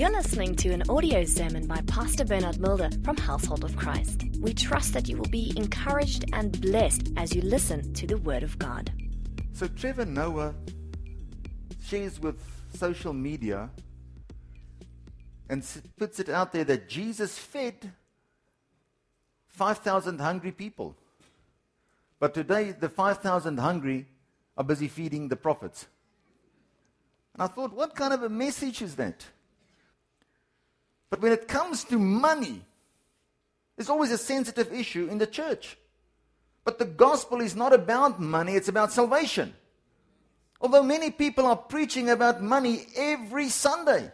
You're listening to an audio sermon by Pastor Bernard Mulder from Household of Christ. We trust that you will be encouraged and blessed as you listen to the Word of God. So Trevor Noah shares with social media and puts it out there that Jesus fed 5,000 hungry people. But today, the 5,000 hungry are busy feeding the prophets. And I thought, what kind of a message is that? But when it comes to money, it's always a sensitive issue in the church. But the gospel is not about money, it's about salvation. Although many people are preaching about money every Sunday,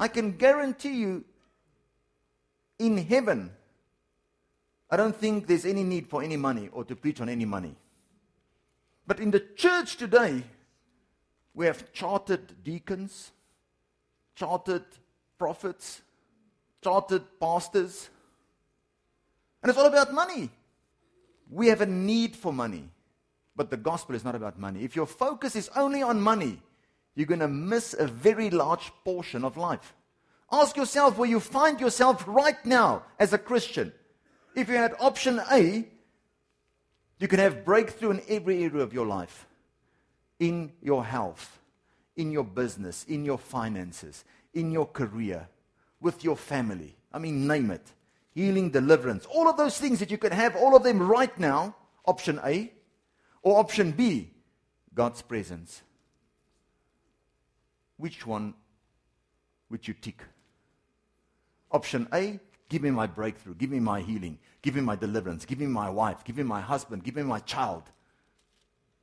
I can guarantee you in heaven, I don't think there's any need for any money or to preach on any money. But in the church today, we have chartered deacons, chartered prophets, chartered pastors, and it's all about money. We have a need for money, but the gospel is not about money. If your focus is only on money, you're going to miss a very large portion of life. Ask yourself where you find yourself right now as a Christian. If you had option A, you can have breakthrough in every area of your life in your health, in your business, in your finances, in your career, with your family. I mean, name it. Healing, deliverance, all of those things that you can have, all of them right now, option A. Or option B, God's presence. Which one would you tick? Option A, give me my breakthrough, give me my healing, give me my deliverance, give me my wife, give me my husband, give me my child,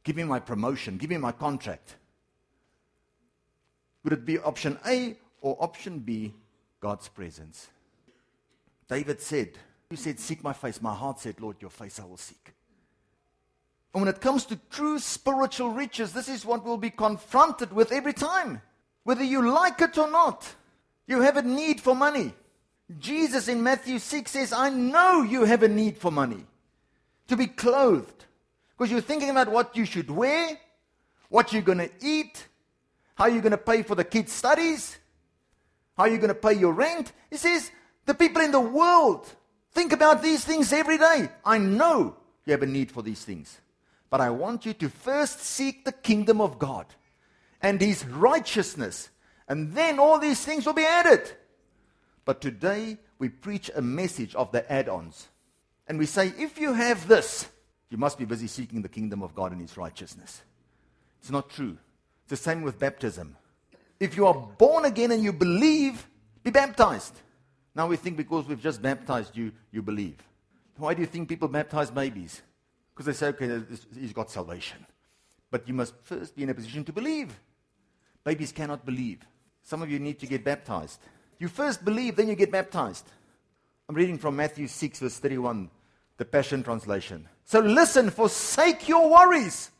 give me my promotion, give me my contract. Would it be option A or option B, God's presence? David said, You said, Seek my face. My heart said, Lord, your face I will seek. And when it comes to true spiritual riches, this is what we'll be confronted with every time. Whether you like it or not, you have a need for money. Jesus in Matthew 6 says, I know you have a need for money to be clothed. Because you're thinking about what you should wear, what you're going to eat, how are you're going to pay for the kids' studies, how are you're going to pay your rent. He says, the people in the world think about these things every day. I know you have a need for these things. But I want you to first seek the kingdom of God and his righteousness, and then all these things will be added. But today we preach a message of the add ons. And we say, if you have this, you must be busy seeking the kingdom of God and his righteousness. It's not true. It's the same with baptism. If you are born again and you believe, be baptized. Now we think because we've just baptized you, you believe. Why do you think people baptize babies? Because they say, okay, he's got salvation. But you must first be in a position to believe. Babies cannot believe. Some of you need to get baptized. You first believe, then you get baptized. I'm reading from Matthew 6, verse 31, the Passion Translation. So listen, forsake your worries.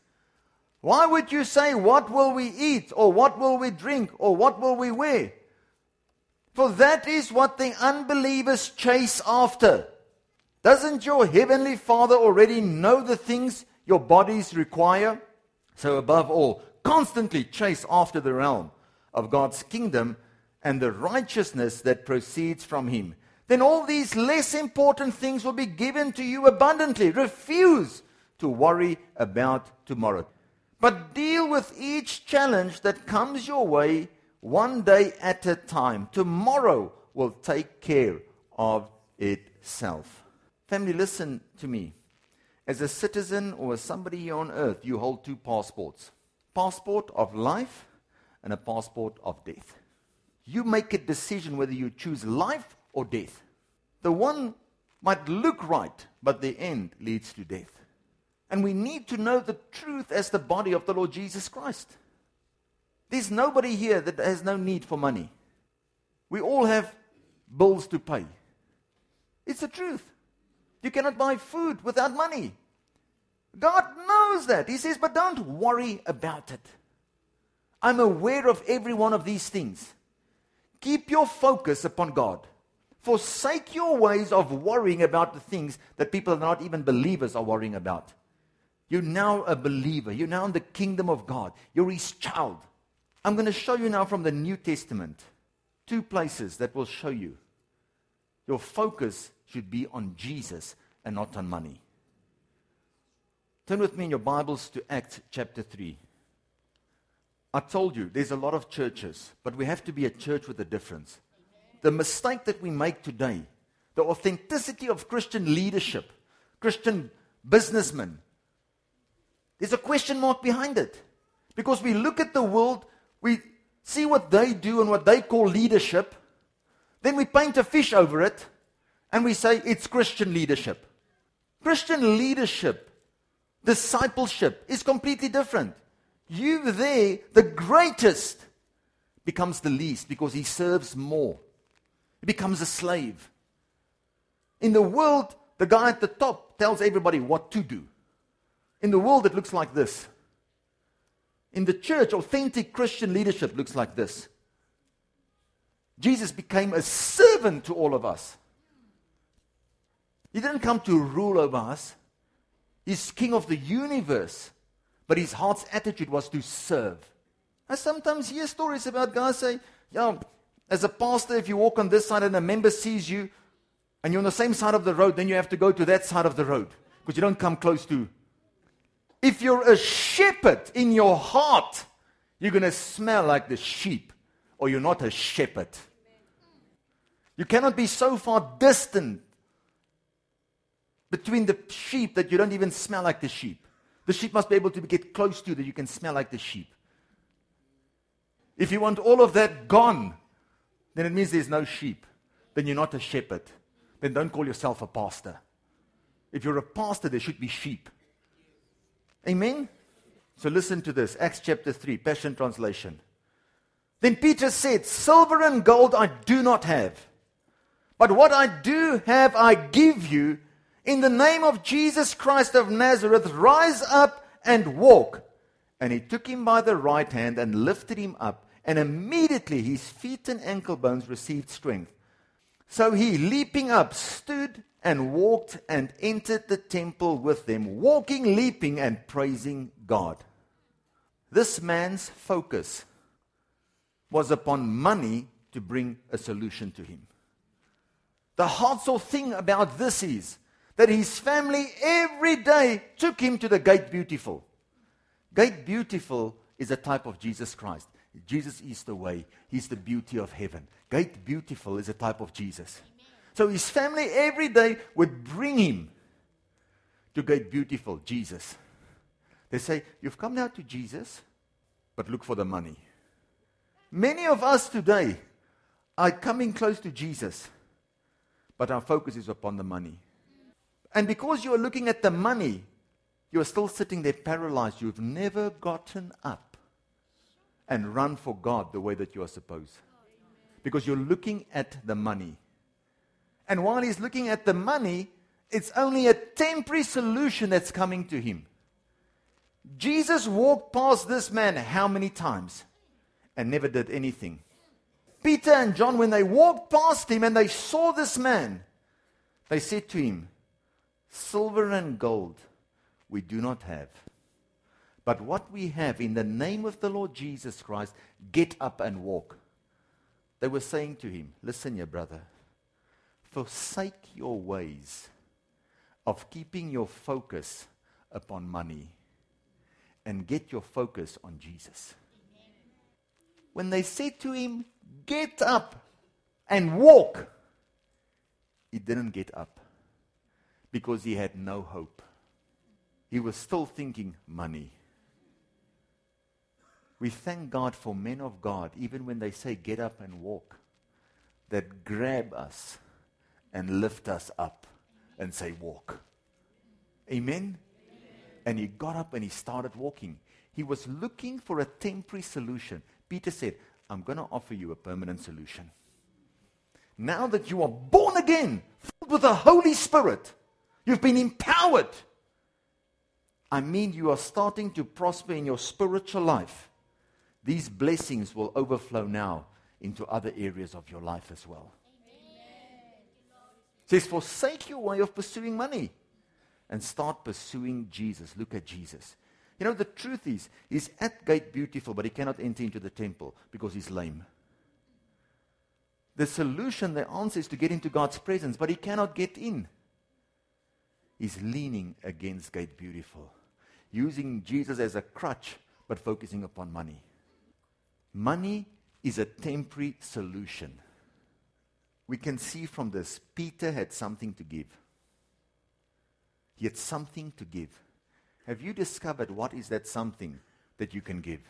Why would you say, What will we eat, or what will we drink, or what will we wear? For that is what the unbelievers chase after. Doesn't your heavenly Father already know the things your bodies require? So, above all, constantly chase after the realm of God's kingdom and the righteousness that proceeds from Him. Then all these less important things will be given to you abundantly. Refuse to worry about tomorrow. But deal with each challenge that comes your way one day at a time. Tomorrow will take care of itself. Family, listen to me. As a citizen or as somebody here on earth, you hold two passports passport of life and a passport of death. You make a decision whether you choose life or death. The one might look right, but the end leads to death. And we need to know the truth as the body of the Lord Jesus Christ. There's nobody here that has no need for money. We all have bills to pay. It's the truth. You cannot buy food without money. God knows that. He says, but don't worry about it. I'm aware of every one of these things. Keep your focus upon God. Forsake your ways of worrying about the things that people that are not even believers are worrying about. You're now a believer. You're now in the kingdom of God. You're his child. I'm going to show you now from the New Testament two places that will show you your focus should be on Jesus and not on money. Turn with me in your Bibles to Acts chapter 3. I told you there's a lot of churches, but we have to be a church with a difference. The mistake that we make today, the authenticity of Christian leadership, Christian businessmen, there's a question mark behind it. Because we look at the world, we see what they do and what they call leadership, then we paint a fish over it, and we say it's Christian leadership. Christian leadership Discipleship is completely different. You there, the greatest, becomes the least because he serves more. He becomes a slave. In the world, the guy at the top tells everybody what to do. In the world, it looks like this. In the church, authentic Christian leadership looks like this. Jesus became a servant to all of us. He didn't come to rule over us. He's king of the universe, but his heart's attitude was to serve. I sometimes hear stories about guys say, yeah, as a pastor, if you walk on this side and a member sees you and you're on the same side of the road, then you have to go to that side of the road because you don't come close to. If you're a shepherd in your heart, you're going to smell like the sheep or you're not a shepherd. You cannot be so far distant between the sheep that you don't even smell like the sheep. The sheep must be able to get close to you that you can smell like the sheep. If you want all of that gone, then it means there's no sheep. Then you're not a shepherd. Then don't call yourself a pastor. If you're a pastor, there should be sheep. Amen? So listen to this Acts chapter 3, Passion Translation. Then Peter said, Silver and gold I do not have, but what I do have I give you. In the name of Jesus Christ of Nazareth, rise up and walk. And he took him by the right hand and lifted him up, and immediately his feet and ankle bones received strength. So he, leaping up, stood and walked and entered the temple with them, walking, leaping, and praising God. This man's focus was upon money to bring a solution to him. The heartful thing about this is that his family every day took him to the Gate Beautiful. Gate Beautiful is a type of Jesus Christ. Jesus is the way, he's the beauty of heaven. Gate Beautiful is a type of Jesus. So his family every day would bring him to Gate Beautiful, Jesus. They say, You've come now to Jesus, but look for the money. Many of us today are coming close to Jesus, but our focus is upon the money. And because you are looking at the money, you are still sitting there paralyzed. You've never gotten up and run for God the way that you are supposed. Because you're looking at the money. And while he's looking at the money, it's only a temporary solution that's coming to him. Jesus walked past this man how many times and never did anything. Peter and John, when they walked past him and they saw this man, they said to him, Silver and gold we do not have. But what we have in the name of the Lord Jesus Christ, get up and walk. They were saying to him, Listen, your brother, forsake your ways of keeping your focus upon money and get your focus on Jesus. When they said to him, Get up and walk, he didn't get up because he had no hope. He was still thinking money. We thank God for men of God, even when they say get up and walk, that grab us and lift us up and say walk. Amen? Amen? And he got up and he started walking. He was looking for a temporary solution. Peter said, I'm going to offer you a permanent solution. Now that you are born again, filled with the Holy Spirit, You've been empowered. I mean, you are starting to prosper in your spiritual life. These blessings will overflow now into other areas of your life as well. Says, forsake your way of pursuing money and start pursuing Jesus. Look at Jesus. You know, the truth is, he's at Gate Beautiful, but he cannot enter into the temple because he's lame. The solution, the answer is to get into God's presence, but he cannot get in. He's leaning against Gate Beautiful, using Jesus as a crutch, but focusing upon money. Money is a temporary solution. We can see from this, Peter had something to give. He had something to give. Have you discovered what is that something that you can give?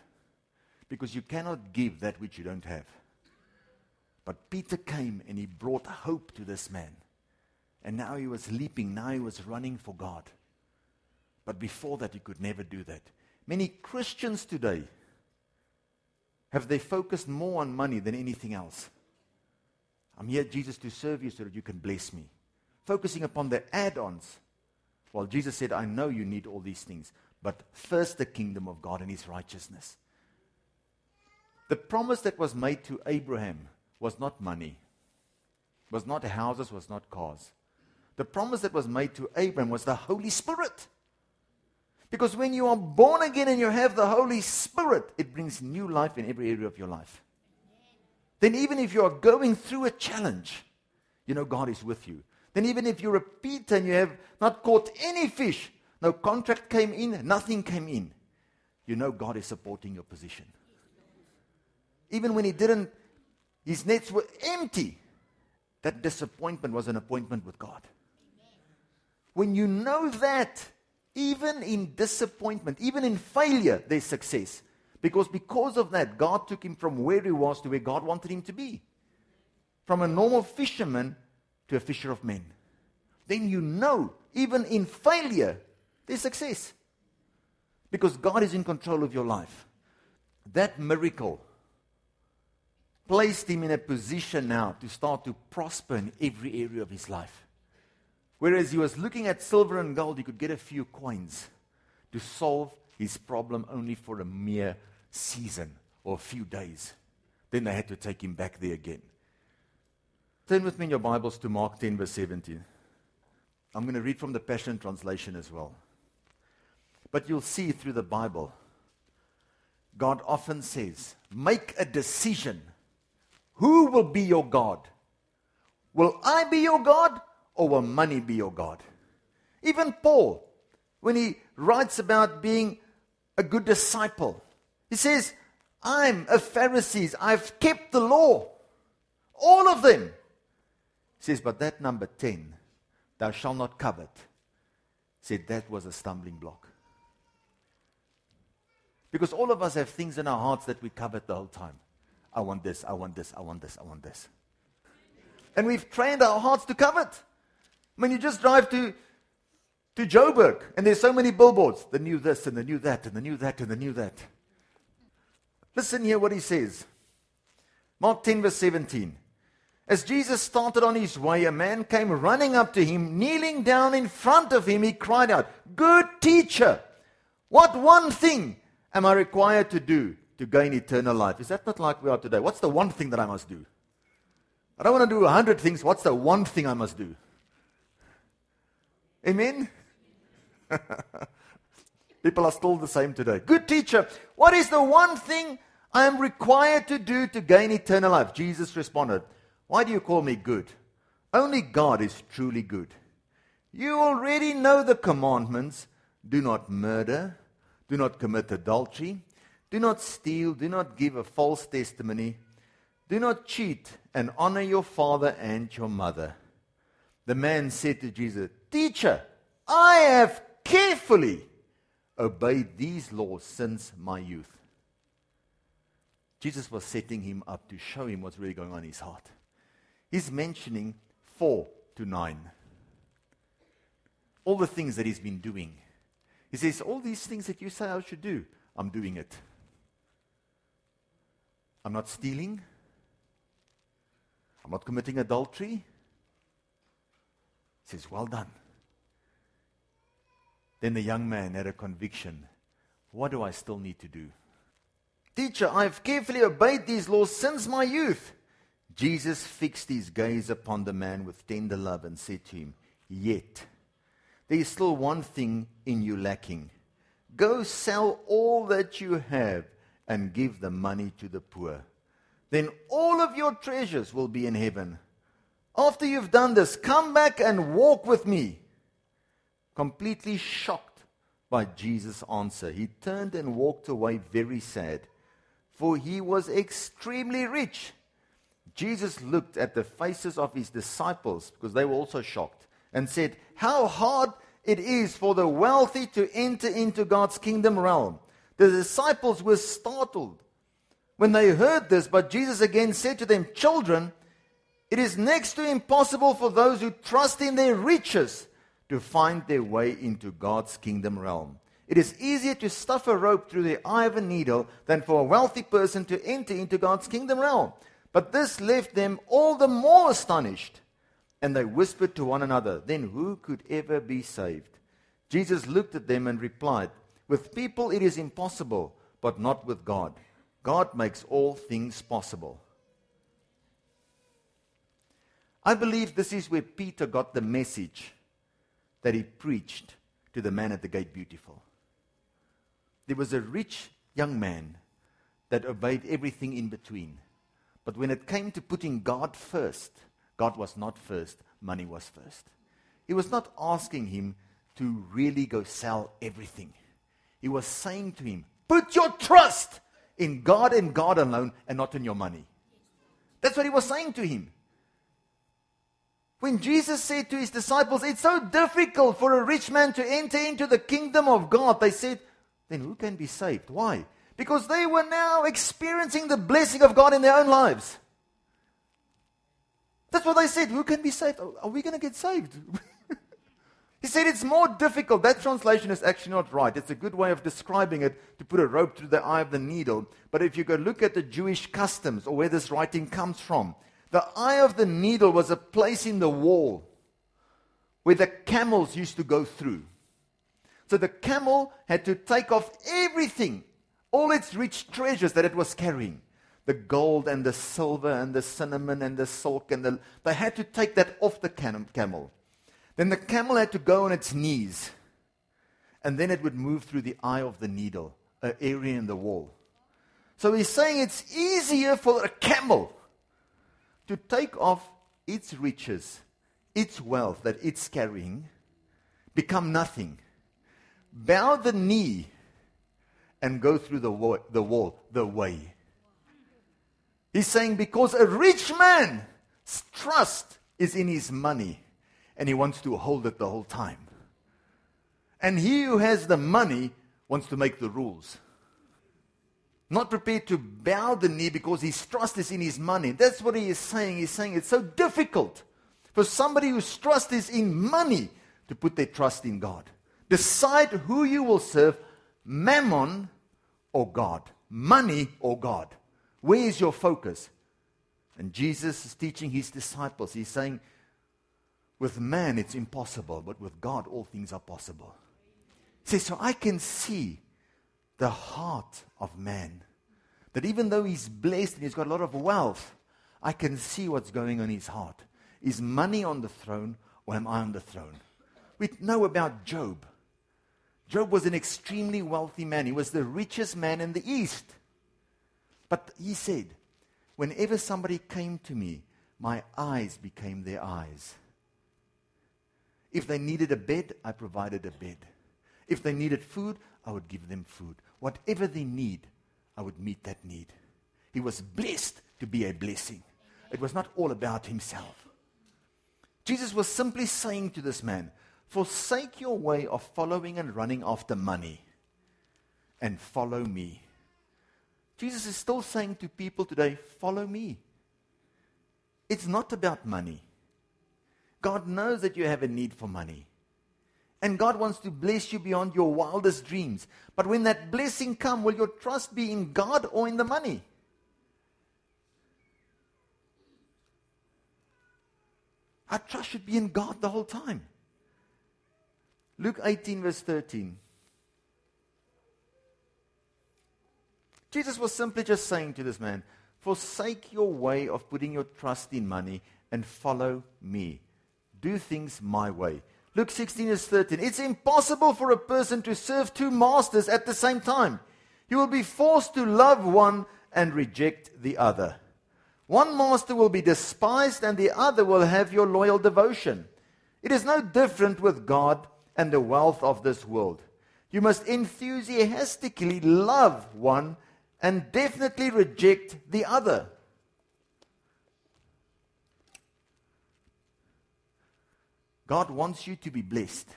Because you cannot give that which you don't have. But Peter came and he brought hope to this man. And now he was leaping, now he was running for God. But before that, he could never do that. Many Christians today have they focused more on money than anything else. I'm here, Jesus, to serve you so that you can bless me. Focusing upon the add ons well, Jesus said, I know you need all these things, but first the kingdom of God and his righteousness. The promise that was made to Abraham was not money, was not houses, was not cars. The promise that was made to Abraham was the Holy Spirit. Because when you are born again and you have the Holy Spirit, it brings new life in every area of your life. Then, even if you are going through a challenge, you know God is with you. Then, even if you're a Peter and you have not caught any fish, no contract came in, nothing came in, you know God is supporting your position. Even when he didn't, his nets were empty. That disappointment was an appointment with God. When you know that, even in disappointment, even in failure, there's success. Because because of that, God took him from where he was to where God wanted him to be. From a normal fisherman to a fisher of men. Then you know, even in failure, there's success. Because God is in control of your life. That miracle placed him in a position now to start to prosper in every area of his life. Whereas he was looking at silver and gold, he could get a few coins to solve his problem only for a mere season or a few days. Then they had to take him back there again. Turn with me in your Bibles to Mark 10, verse 17. I'm going to read from the Passion Translation as well. But you'll see through the Bible, God often says, Make a decision. Who will be your God? Will I be your God or will money be your God? Even Paul, when he writes about being a good disciple, he says, I'm a Pharisee. I've kept the law. All of them says, But that number 10, thou shalt not covet, said that was a stumbling block. Because all of us have things in our hearts that we covet the whole time. I want this, I want this, I want this, I want this. And we've trained our hearts to covet. When you just drive to, to Joburg and there's so many billboards, the new this and the new that and the new that and the new that. Listen here what he says. Mark 10, verse 17. As Jesus started on his way, a man came running up to him, kneeling down in front of him. He cried out, Good teacher, what one thing am I required to do to gain eternal life? Is that not like we are today? What's the one thing that I must do? I don't want to do a hundred things. What's the one thing I must do? Amen? People are still the same today. Good teacher, what is the one thing I am required to do to gain eternal life? Jesus responded, why do you call me good? Only God is truly good. You already know the commandments do not murder, do not commit adultery, do not steal, do not give a false testimony, do not cheat, and honor your father and your mother. The man said to Jesus, Teacher, I have carefully obeyed these laws since my youth. Jesus was setting him up to show him what's really going on in his heart he's mentioning four to nine. All the things that he's been doing. He says, All these things that you say I should do, I'm doing it. I'm not stealing. I'm not committing adultery. He says, Well done. Then the young man had a conviction. What do I still need to do? Teacher, I've carefully obeyed these laws since my youth. Jesus fixed his gaze upon the man with tender love and said to him, Yet there is still one thing in you lacking. Go sell all that you have and give the money to the poor. Then all of your treasures will be in heaven. After you've done this, come back and walk with me. Completely shocked by Jesus' answer, he turned and walked away very sad, for he was extremely rich. Jesus looked at the faces of his disciples, because they were also shocked, and said, How hard it is for the wealthy to enter into God's kingdom realm. The disciples were startled when they heard this, but Jesus again said to them, Children, it is next to impossible for those who trust in their riches to find their way into God's kingdom realm. It is easier to stuff a rope through the eye of a needle than for a wealthy person to enter into God's kingdom realm. But this left them all the more astonished. And they whispered to one another, Then who could ever be saved? Jesus looked at them and replied, With people it is impossible, but not with God. God makes all things possible. I believe this is where Peter got the message that he preached to the man at the gate beautiful. There was a rich young man that obeyed everything in between. But when it came to putting God first, God was not first, money was first. He was not asking him to really go sell everything. He was saying to him, Put your trust in God and God alone and not in your money. That's what he was saying to him. When Jesus said to his disciples, It's so difficult for a rich man to enter into the kingdom of God, they said, Then who can be saved? Why? Because they were now experiencing the blessing of God in their own lives. That's what they said. Who can be saved? Oh, are we going to get saved? he said it's more difficult. That translation is actually not right. It's a good way of describing it to put a rope through the eye of the needle. But if you go look at the Jewish customs or where this writing comes from, the eye of the needle was a place in the wall where the camels used to go through. So the camel had to take off everything all its rich treasures that it was carrying. The gold and the silver and the cinnamon and the silk and the they had to take that off the camel. Then the camel had to go on its knees and then it would move through the eye of the needle an area in the wall. So he's saying it's easier for a camel to take off its riches its wealth that it's carrying become nothing bow the knee and go through the wall, the wall, the way. He's saying because a rich man's trust is in his money and he wants to hold it the whole time. And he who has the money wants to make the rules. Not prepared to bow the knee because his trust is in his money. That's what he is saying. He's saying it's so difficult for somebody whose trust is in money to put their trust in God. Decide who you will serve, mammon or God? Money or God? Where is your focus? And Jesus is teaching his disciples. He's saying, with man it's impossible, but with God all things are possible. Says, so I can see the heart of man. That even though he's blessed and he's got a lot of wealth, I can see what's going on in his heart. Is money on the throne or am I on the throne? We know about Job. Job was an extremely wealthy man. He was the richest man in the East. But he said, Whenever somebody came to me, my eyes became their eyes. If they needed a bed, I provided a bed. If they needed food, I would give them food. Whatever they need, I would meet that need. He was blessed to be a blessing. It was not all about himself. Jesus was simply saying to this man, Forsake your way of following and running after money and follow me. Jesus is still saying to people today, Follow me. It's not about money. God knows that you have a need for money. And God wants to bless you beyond your wildest dreams. But when that blessing comes, will your trust be in God or in the money? Our trust should be in God the whole time. Luke 18, verse 13. Jesus was simply just saying to this man, Forsake your way of putting your trust in money and follow me. Do things my way. Luke 16 is 13. It's impossible for a person to serve two masters at the same time. You will be forced to love one and reject the other. One master will be despised and the other will have your loyal devotion. It is no different with God and the wealth of this world. You must enthusiastically love one and definitely reject the other. God wants you to be blessed,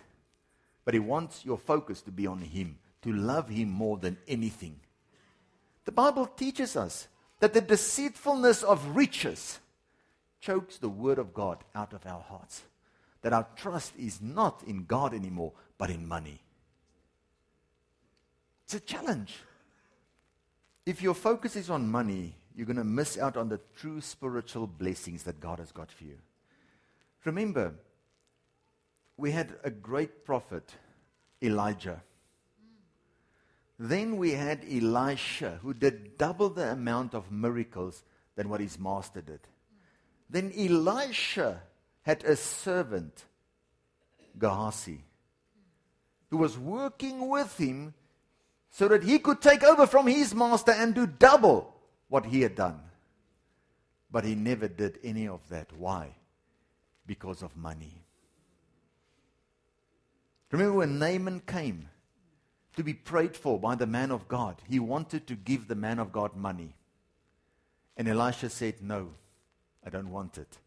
but He wants your focus to be on Him, to love Him more than anything. The Bible teaches us that the deceitfulness of riches chokes the Word of God out of our hearts. That our trust is not in God anymore, but in money. It's a challenge. If your focus is on money, you're going to miss out on the true spiritual blessings that God has got for you. Remember, we had a great prophet, Elijah. Then we had Elisha, who did double the amount of miracles than what his master did. Then Elisha had a servant, Gehazi, who was working with him so that he could take over from his master and do double what he had done. But he never did any of that. Why? Because of money. Remember when Naaman came to be prayed for by the man of God? He wanted to give the man of God money. And Elisha said, No, I don't want it.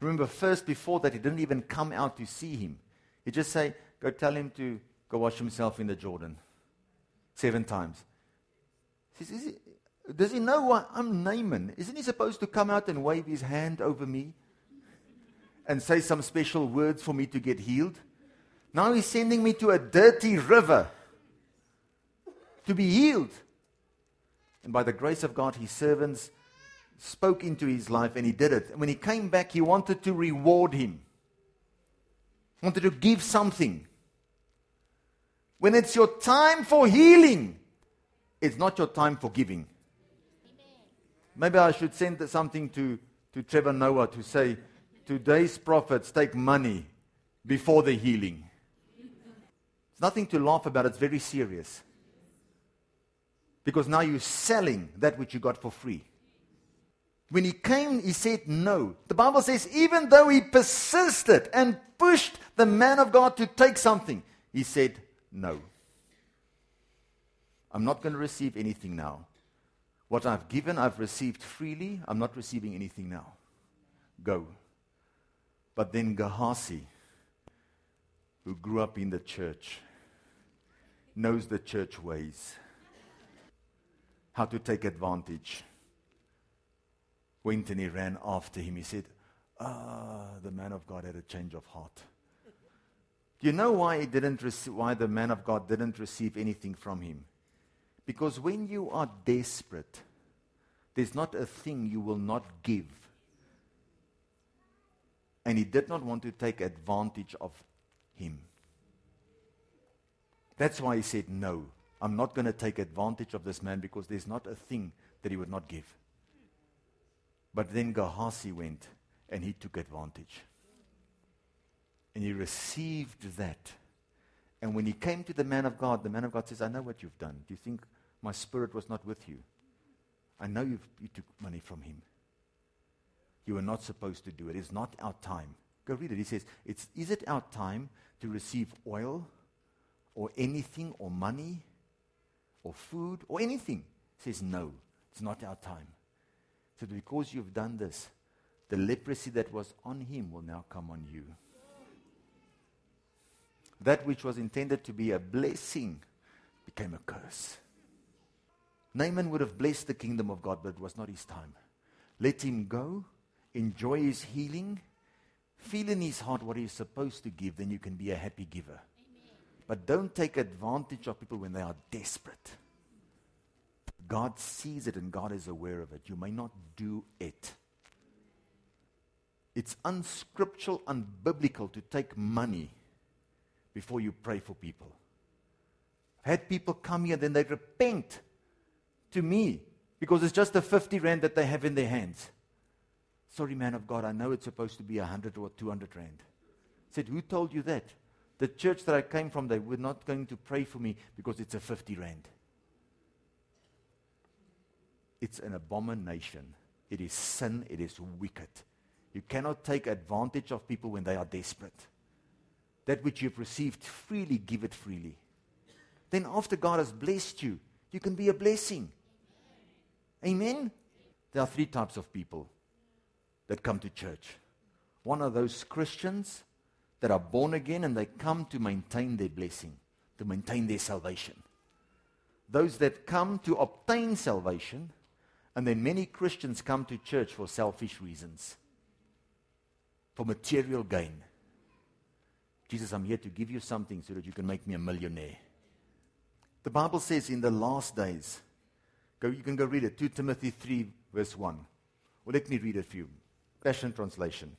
Remember, first before that, he didn't even come out to see him. He just say, Go tell him to go wash himself in the Jordan seven times. He says, he, Does he know why I'm Naaman? Isn't he supposed to come out and wave his hand over me and say some special words for me to get healed? Now he's sending me to a dirty river to be healed. And by the grace of God, his servants spoke into his life and he did it. And when he came back, he wanted to reward him, wanted to give something. When it's your time for healing, it's not your time for giving. Maybe I should send something to, to Trevor Noah to say, Today's prophets take money before the healing. It's nothing to laugh about, it's very serious. Because now you're selling that which you got for free. When he came, he said no. The Bible says, even though he persisted and pushed the man of God to take something, he said no. I'm not going to receive anything now. What I've given, I've received freely. I'm not receiving anything now. Go. But then Gehazi, who grew up in the church, knows the church ways, how to take advantage. Went and he ran after him. He said, Ah, the man of God had a change of heart. Do you know why he didn't rec- why the man of God didn't receive anything from him? Because when you are desperate, there's not a thing you will not give. And he did not want to take advantage of him. That's why he said, No, I'm not going to take advantage of this man because there's not a thing that he would not give. But then Gehazi went and he took advantage. And he received that. And when he came to the man of God, the man of God says, I know what you've done. Do you think my spirit was not with you? I know you took money from him. You were not supposed to do it. It's not our time. Go read it. He says, Is it our time to receive oil or anything or money or food or anything. says, No, it's not our time. So because you've done this, the leprosy that was on him will now come on you. That which was intended to be a blessing became a curse. Naaman would have blessed the kingdom of God, but it was not his time. Let him go, enjoy his healing, feel in his heart what he is supposed to give, then you can be a happy giver. But don't take advantage of people when they are desperate. God sees it and God is aware of it. You may not do it. It's unscriptural, unbiblical to take money before you pray for people. I've had people come here, then they repent to me because it's just a 50 rand that they have in their hands. Sorry, man of God, I know it's supposed to be 100 or 200 rand. I said, Who told you that? The church that I came from, they were not going to pray for me because it's a 50 rand. It's an abomination. It is sin. It is wicked. You cannot take advantage of people when they are desperate. That which you've received freely, give it freely. Then, after God has blessed you, you can be a blessing. Amen? There are three types of people that come to church. One are those Christians that are born again and they come to maintain their blessing, to maintain their salvation. Those that come to obtain salvation, and then many Christians come to church for selfish reasons, for material gain. Jesus, I'm here to give you something so that you can make me a millionaire. The Bible says in the last days, go, you can go read it, 2 Timothy 3, verse 1. Well, let me read it for you. Passion Translation.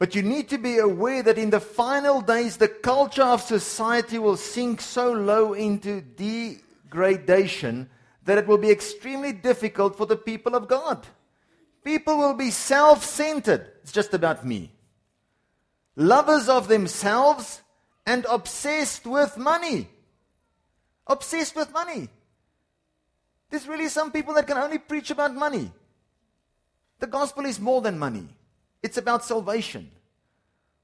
But you need to be aware that in the final days, the culture of society will sink so low into degradation that it will be extremely difficult for the people of God. People will be self centered. It's just about me. Lovers of themselves and obsessed with money. Obsessed with money. There's really some people that can only preach about money. The gospel is more than money. It's about salvation.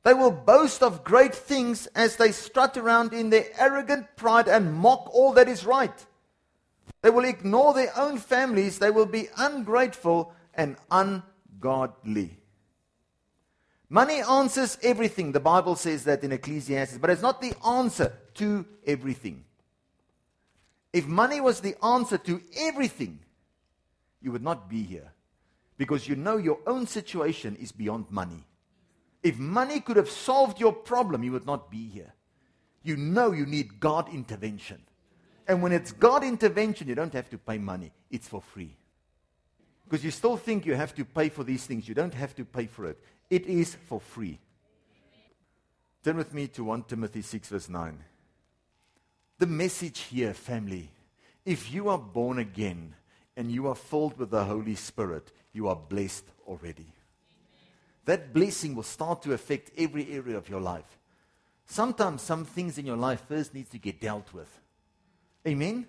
They will boast of great things as they strut around in their arrogant pride and mock all that is right. They will ignore their own families. They will be ungrateful and ungodly. Money answers everything. The Bible says that in Ecclesiastes, but it's not the answer to everything. If money was the answer to everything, you would not be here because you know your own situation is beyond money. If money could have solved your problem, you would not be here. You know you need God intervention. And when it's God intervention, you don't have to pay money, it's for free. Because you still think you have to pay for these things. You don't have to pay for it, it is for free. Turn with me to 1 Timothy 6, verse 9. The message here, family, if you are born again and you are filled with the Holy Spirit, you are blessed already. That blessing will start to affect every area of your life. Sometimes some things in your life first needs to get dealt with. Amen? Amen?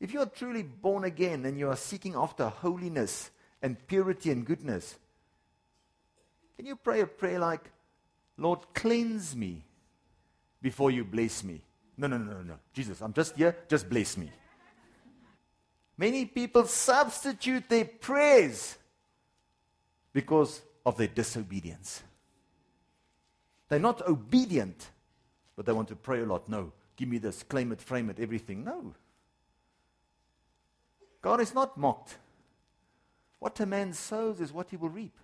If you are truly born again and you are seeking after holiness and purity and goodness, can you pray a prayer like, Lord, cleanse me before you bless me? No, no, no, no, no. Jesus, I'm just here, just bless me. Many people substitute their prayers because of their disobedience. They're not obedient, but they want to pray a lot. No, give me this, claim it, frame it, everything. No. God is not mocked. What a man sows is what he will reap.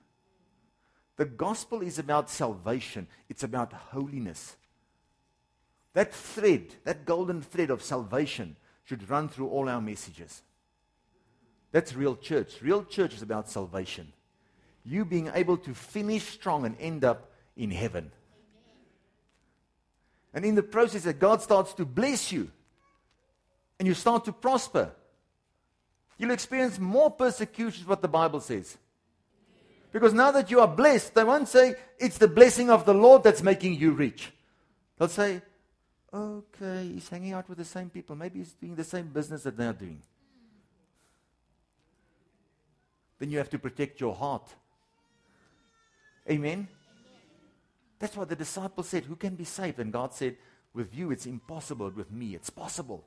The gospel is about salvation, it's about holiness. That thread, that golden thread of salvation, should run through all our messages. That's real church. Real church is about salvation. You being able to finish strong and end up in heaven. And in the process that God starts to bless you and you start to prosper, you'll experience more persecutions, what the Bible says. Because now that you are blessed, they won't say it's the blessing of the Lord that's making you rich. They'll say, okay, he's hanging out with the same people. Maybe he's doing the same business that they're doing. Then you have to protect your heart. Amen? That's what the disciples said. Who can be saved? And God said, With you, it's impossible. With me, it's possible.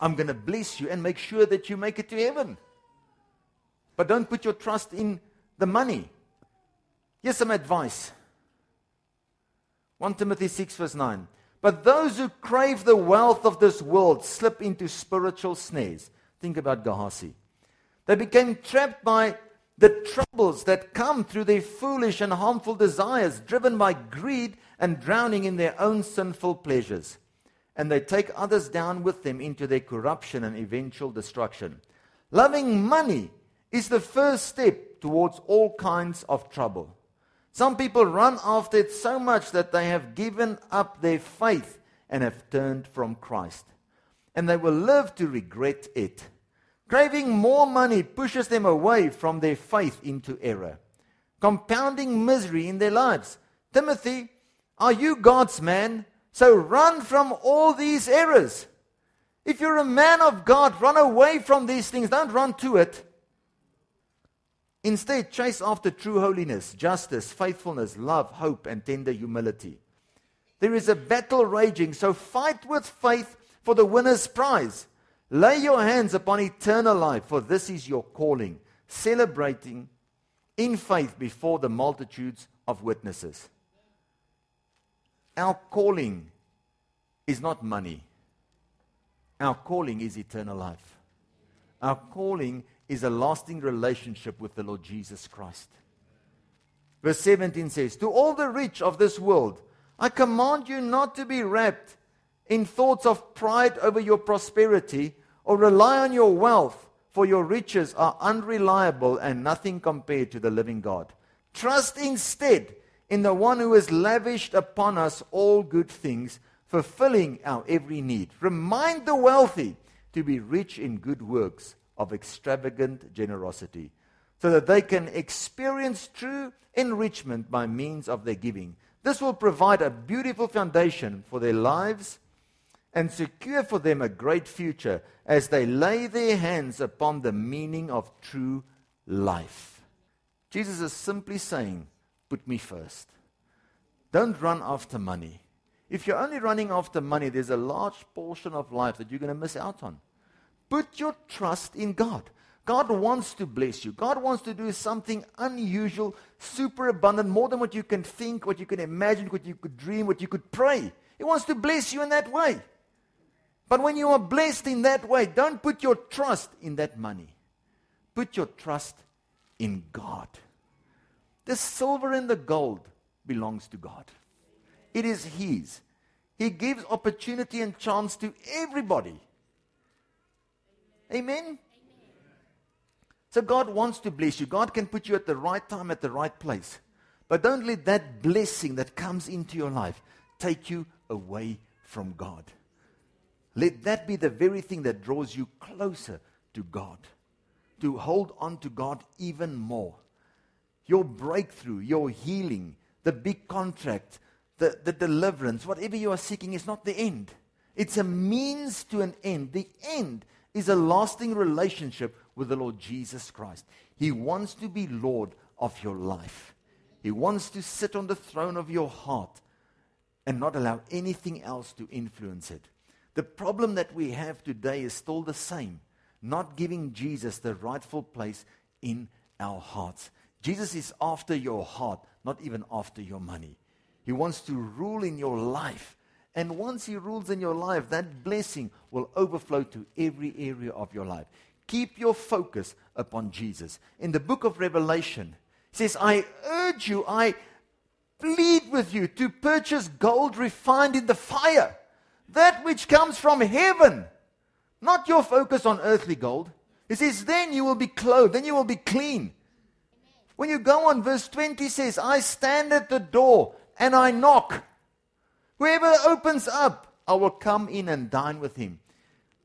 I'm going to bless you and make sure that you make it to heaven. But don't put your trust in the money. Here's some advice 1 Timothy 6, verse 9. But those who crave the wealth of this world slip into spiritual snares. Think about Gehazi. They became trapped by the troubles that come through their foolish and harmful desires, driven by greed and drowning in their own sinful pleasures. And they take others down with them into their corruption and eventual destruction. Loving money is the first step towards all kinds of trouble. Some people run after it so much that they have given up their faith and have turned from Christ. And they will live to regret it. Craving more money pushes them away from their faith into error, compounding misery in their lives. Timothy, are you God's man? So run from all these errors. If you're a man of God, run away from these things. Don't run to it. Instead, chase after true holiness, justice, faithfulness, love, hope, and tender humility. There is a battle raging, so fight with faith for the winner's prize. Lay your hands upon eternal life, for this is your calling, celebrating in faith before the multitudes of witnesses. Our calling is not money. Our calling is eternal life. Our calling is a lasting relationship with the Lord Jesus Christ. Verse 17 says, To all the rich of this world, I command you not to be wrapped in thoughts of pride over your prosperity or rely on your wealth, for your riches are unreliable and nothing compared to the living God. Trust instead in the one who has lavished upon us all good things, fulfilling our every need. Remind the wealthy to be rich in good works of extravagant generosity, so that they can experience true enrichment by means of their giving. This will provide a beautiful foundation for their lives and secure for them a great future as they lay their hands upon the meaning of true life. Jesus is simply saying, Put me first. Don't run after money. If you're only running after money, there's a large portion of life that you're going to miss out on. Put your trust in God. God wants to bless you. God wants to do something unusual, super abundant, more than what you can think, what you can imagine, what you could dream, what you could pray. He wants to bless you in that way. But when you are blessed in that way, don't put your trust in that money. Put your trust in God. The silver and the gold belongs to God. It is His. He gives opportunity and chance to everybody. Amen? So God wants to bless you. God can put you at the right time, at the right place. But don't let that blessing that comes into your life take you away from God. Let that be the very thing that draws you closer to God, to hold on to God even more. Your breakthrough, your healing, the big contract, the, the deliverance, whatever you are seeking is not the end. It's a means to an end. The end is a lasting relationship with the Lord Jesus Christ. He wants to be Lord of your life. He wants to sit on the throne of your heart and not allow anything else to influence it. The problem that we have today is still the same not giving Jesus the rightful place in our hearts. Jesus is after your heart, not even after your money. He wants to rule in your life. And once He rules in your life, that blessing will overflow to every area of your life. Keep your focus upon Jesus. In the book of Revelation, it says, I urge you, I plead with you to purchase gold refined in the fire, that which comes from heaven, not your focus on earthly gold. It says, then you will be clothed, then you will be clean. When you go on, verse 20 says, I stand at the door and I knock. Whoever opens up, I will come in and dine with him.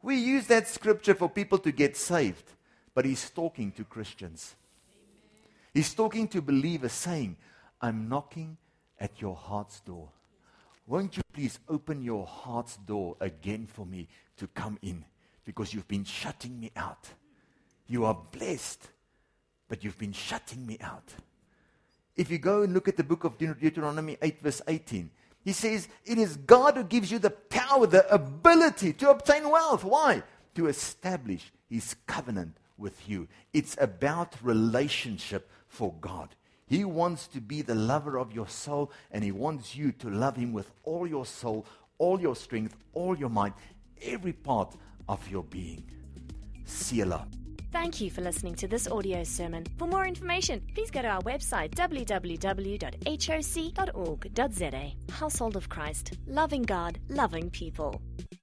We use that scripture for people to get saved, but he's talking to Christians. He's talking to believers, saying, I'm knocking at your heart's door. Won't you please open your heart's door again for me to come in? Because you've been shutting me out. You are blessed, but you've been shutting me out. If you go and look at the book of Deuteronomy 8, verse 18, he says, It is God who gives you the power, the ability to obtain wealth. Why? To establish his covenant with you. It's about relationship for God. He wants to be the lover of your soul, and he wants you to love him with all your soul, all your strength, all your mind, every part of your being. Selah. Thank you for listening to this audio sermon. For more information, please go to our website www.hoc.org.za. Household of Christ, loving God, loving people.